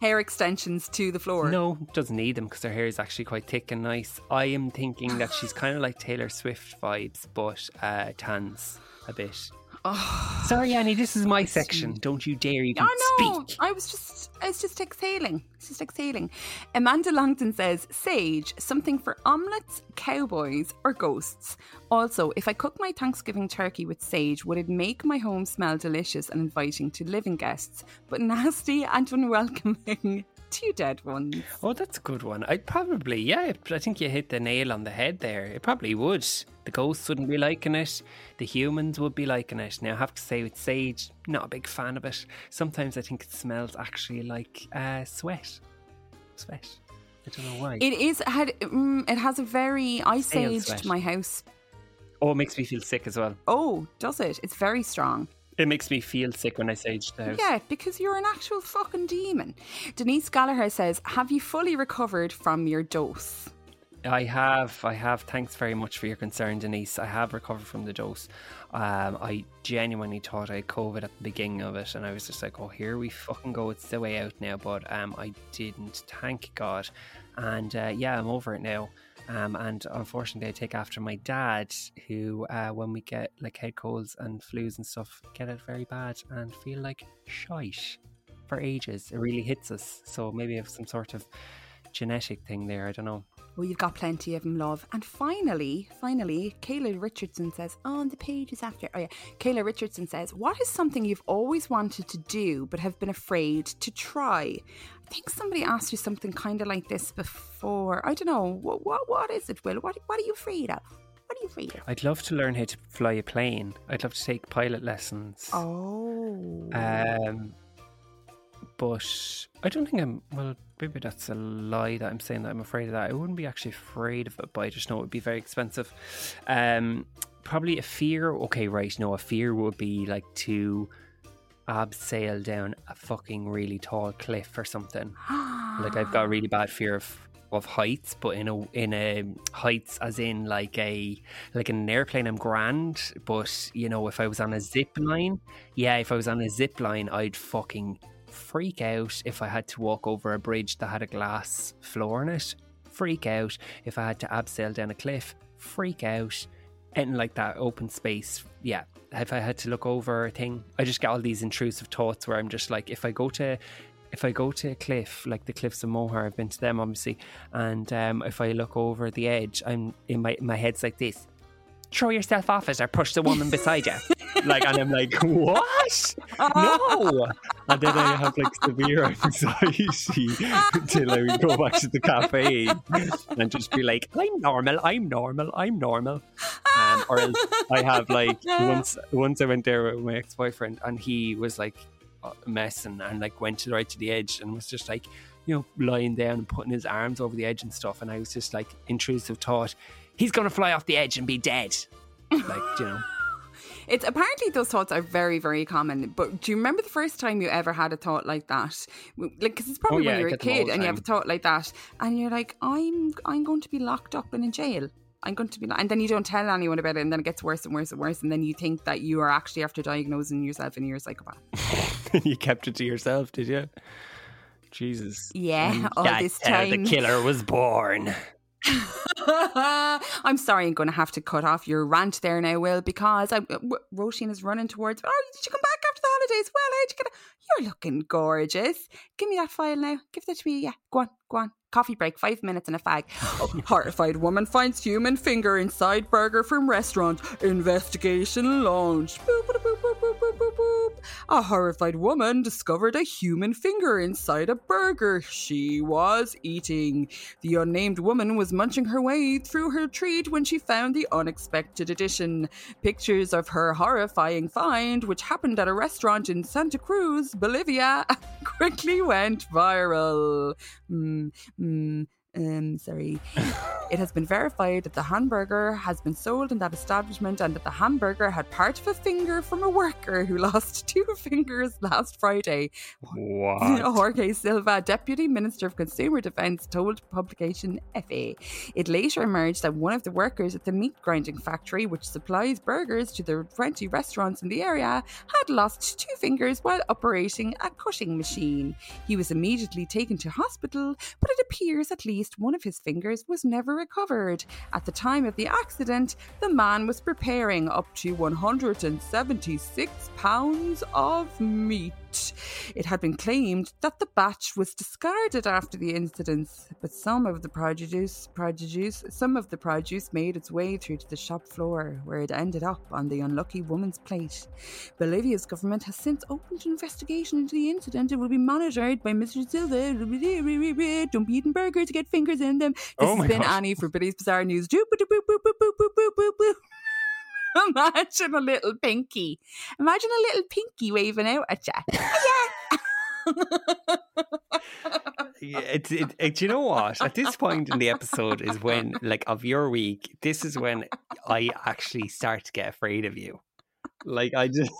Hair extensions to the floor. no, doesn't need them because her hair is actually quite thick and nice. I am thinking that she's kind of like Taylor Swift vibes, but uh, tans a bit. Oh, Sorry, Annie, this is my section. Don't you dare even I know. speak. I was just, I was just exhaling. It's just exhaling. Amanda Longton says, "Sage, something for omelets, cowboys, or ghosts." Also, if I cook my Thanksgiving turkey with sage, would it make my home smell delicious and inviting to living guests, but nasty and unwelcoming to dead ones? Oh, that's a good one. I'd probably, yeah, I think you hit the nail on the head there. It probably would. The ghosts wouldn't be liking it. The humans would be liking it. Now, I have to say, with sage, not a big fan of it. Sometimes I think it smells actually like uh, sweat. Sweat. I don't know why. It is had, mm, it has a very. I sweat. my house. oh, it makes me feel sick as well. Oh, does it? It's very strong. It makes me feel sick when I sage the house. Yeah, because you're an actual fucking demon. Denise Gallagher says, Have you fully recovered from your dose? I have, I have. Thanks very much for your concern, Denise. I have recovered from the dose. Um, I genuinely thought I had COVID at the beginning of it, and I was just like, "Oh, here we fucking go. It's the way out now." But um, I didn't. Thank God. And uh, yeah, I'm over it now. Um, and unfortunately, I take after my dad, who, uh, when we get like head colds and flus and stuff, get it very bad and feel like shite for ages. It really hits us. So maybe I have some sort of genetic thing there. I don't know. Well, you've got plenty of them, love. And finally, finally, Kayla Richardson says, on the pages after, oh yeah, Kayla Richardson says, What is something you've always wanted to do but have been afraid to try? I think somebody asked you something kind of like this before. I don't know. What, what, what is it, Will? What, what are you afraid of? What are you afraid of? I'd love to learn how to fly a plane. I'd love to take pilot lessons. Oh. Um, but I don't think I'm. Well, maybe that's a lie that I'm saying that I'm afraid of that. I wouldn't be actually afraid of it, but I just know it would be very expensive. Um, probably a fear. Okay, right. No, a fear would be like to abseil down a fucking really tall cliff or something. like I've got a really bad fear of of heights, but in a in a heights as in like a like in an airplane I'm grand, but you know if I was on a zip line, yeah, if I was on a zip line, I'd fucking freak out if I had to walk over a bridge that had a glass floor in it. Freak out if I had to abseil down a cliff. Freak out. Anything like that, open space. Yeah. If I had to look over a thing, I just get all these intrusive thoughts where I'm just like, if I go to if I go to a cliff, like the cliffs of Moher, I've been to them obviously, and um, if I look over the edge, I'm in my my head's like this. Throw yourself off it or push the woman beside you. like, and I'm like, what? No. And then I have like severe anxiety until I go back to the cafe and just be like, I'm normal, I'm normal, I'm normal. Um, or else I have like once once I went there with my ex boyfriend and he was like messing and like went right to the edge and was just like you know lying down and putting his arms over the edge and stuff and I was just like intrusive thought he's gonna fly off the edge and be dead like you know It's apparently those thoughts are very, very common. But do you remember the first time you ever had a thought like that? Like, because it's oh, probably Oh, yeah, when you were a get them all kid and you have a thought like that, and you're like, I'm, I'm going to be locked up in a jail. I'm going to be, and then you don't tell anyone about it, and then it gets worse and worse and worse, and then you think that you are actually after diagnosing yourself and you're a psychopath. you kept it to yourself did you Jesus Yeah, And all this how the killer was born I'm sorry, I'm going to have to cut off your rant there now, Will, because I, w- Roisin is running towards. Oh, did you come back after the holidays? Well, how'd you get? You're looking gorgeous. Give me that file now. Give that to me. Yeah, go on, go on. Coffee break, five minutes and a fag. Oh, horrified woman finds human finger inside burger from restaurant. Investigation launched. Boop, boop, boop, A horrified woman discovered a human finger inside a burger she was eating. The unnamed woman was munching her way through her treat when she found the unexpected addition. Pictures of her horrifying find, which happened at a restaurant in Santa Cruz, Bolivia, quickly went viral. Mm, mm, um, sorry. It has been verified that the hamburger has been sold in that establishment and that the hamburger had part of a finger from a worker who lost two fingers last Friday. What? Jorge Silva, Deputy Minister of Consumer Defence, told publication FA. It later emerged that one of the workers at the meat grinding factory, which supplies burgers to the 20 restaurants in the area, had lost two fingers while operating a cutting machine. He was immediately taken to hospital, but it appears at least one of his fingers was never recovered. At the time of the accident, the man was preparing up to 176 pounds of meat. It had been claimed that the batch was discarded after the incident, but some of the produce, produce, some of the produce made its way through to the shop floor, where it ended up on the unlucky woman's plate. Bolivia's government has since opened an investigation into the incident. It will be monitored by Mr. Silva. Don't be eating burgers to get fingers in them. This Oh my has been God. Annie for Billy's Bizarre News. Imagine a little pinky. Imagine a little pinky waving out at you. Yeah, it's it, it, do you know what? At this point in the episode is when, like, of your week, this is when I actually start to get afraid of you. Like, I just,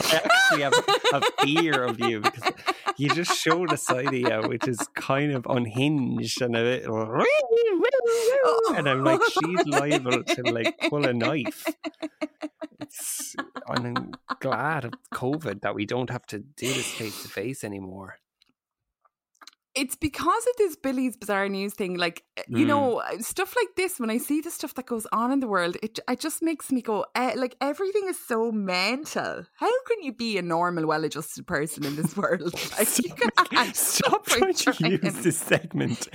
I actually have a fear of you because you just showed a side of you which is kind of unhinged and a bit, and I'm like, she's liable to like pull a knife. It's, I'm glad of COVID that we don't have to do this face to face anymore. it's because of this Billy's Bizarre News thing. Like, uh, you Mm. know, stuff like this, when I see the stuff that goes on in the world, it, it just makes me go, eh, like, everything is so mental. How can you be a normal, well adjusted person in this world? Like, you can't. Stop trying to use this segment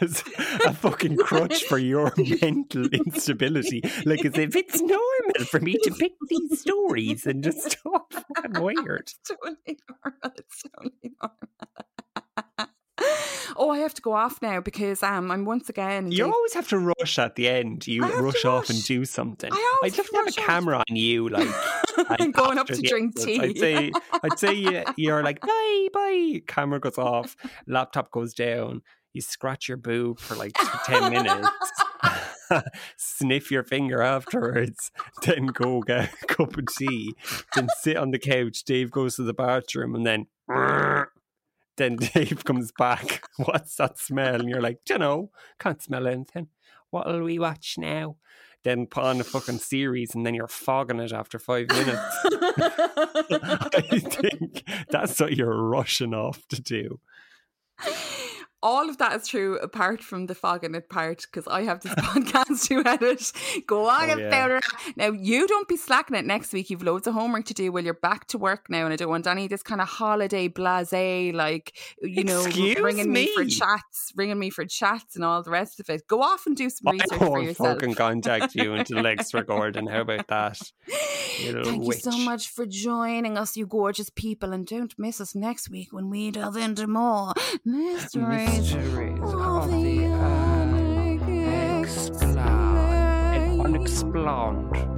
as a fucking crutch for your mental instability. Like as if it's normal for me to pick these stories and just stop fucking weird. It's totally normal. It's totally normal. oh, I have to go off now because um, I'm once again. You always have to rush at the end. You to rush off and do something. I have have to have a rush camera on you, like I'm going up to drink episodes. tea. I'd say, I'd say you, you're like bye, bye. Camera goes off, laptop goes down. You scratch your boob for like ten minutes. Sniff your finger afterwards, then go get a cup of tea, then sit on the couch. Dave goes to the bathroom, and then then Dave comes back. What's that smell? And you're like, you know, can't smell anything. What'll we watch now? Then put on a fucking series, and then you're fogging it after five minutes. I think that's what you're rushing off to do. All of that is true apart from the fogging it part because I have this podcast to edit. Go on Oh, and yeah. better. Now you don't be slacking it next week. You've loads of homework to do while you're back to work now, and I don't want any of this kind of holiday blasé, like you know, Excuse ringing me? for chats, ringing me for chats, and all the rest of it. Go off and do some I research for yourself. fucking contact you until next recording. How about that? Thank witch. you so much for joining us, you gorgeous people, and don't miss us next week when we delve into more mysteries mysteries of the um, unexplored. Um, unexplored.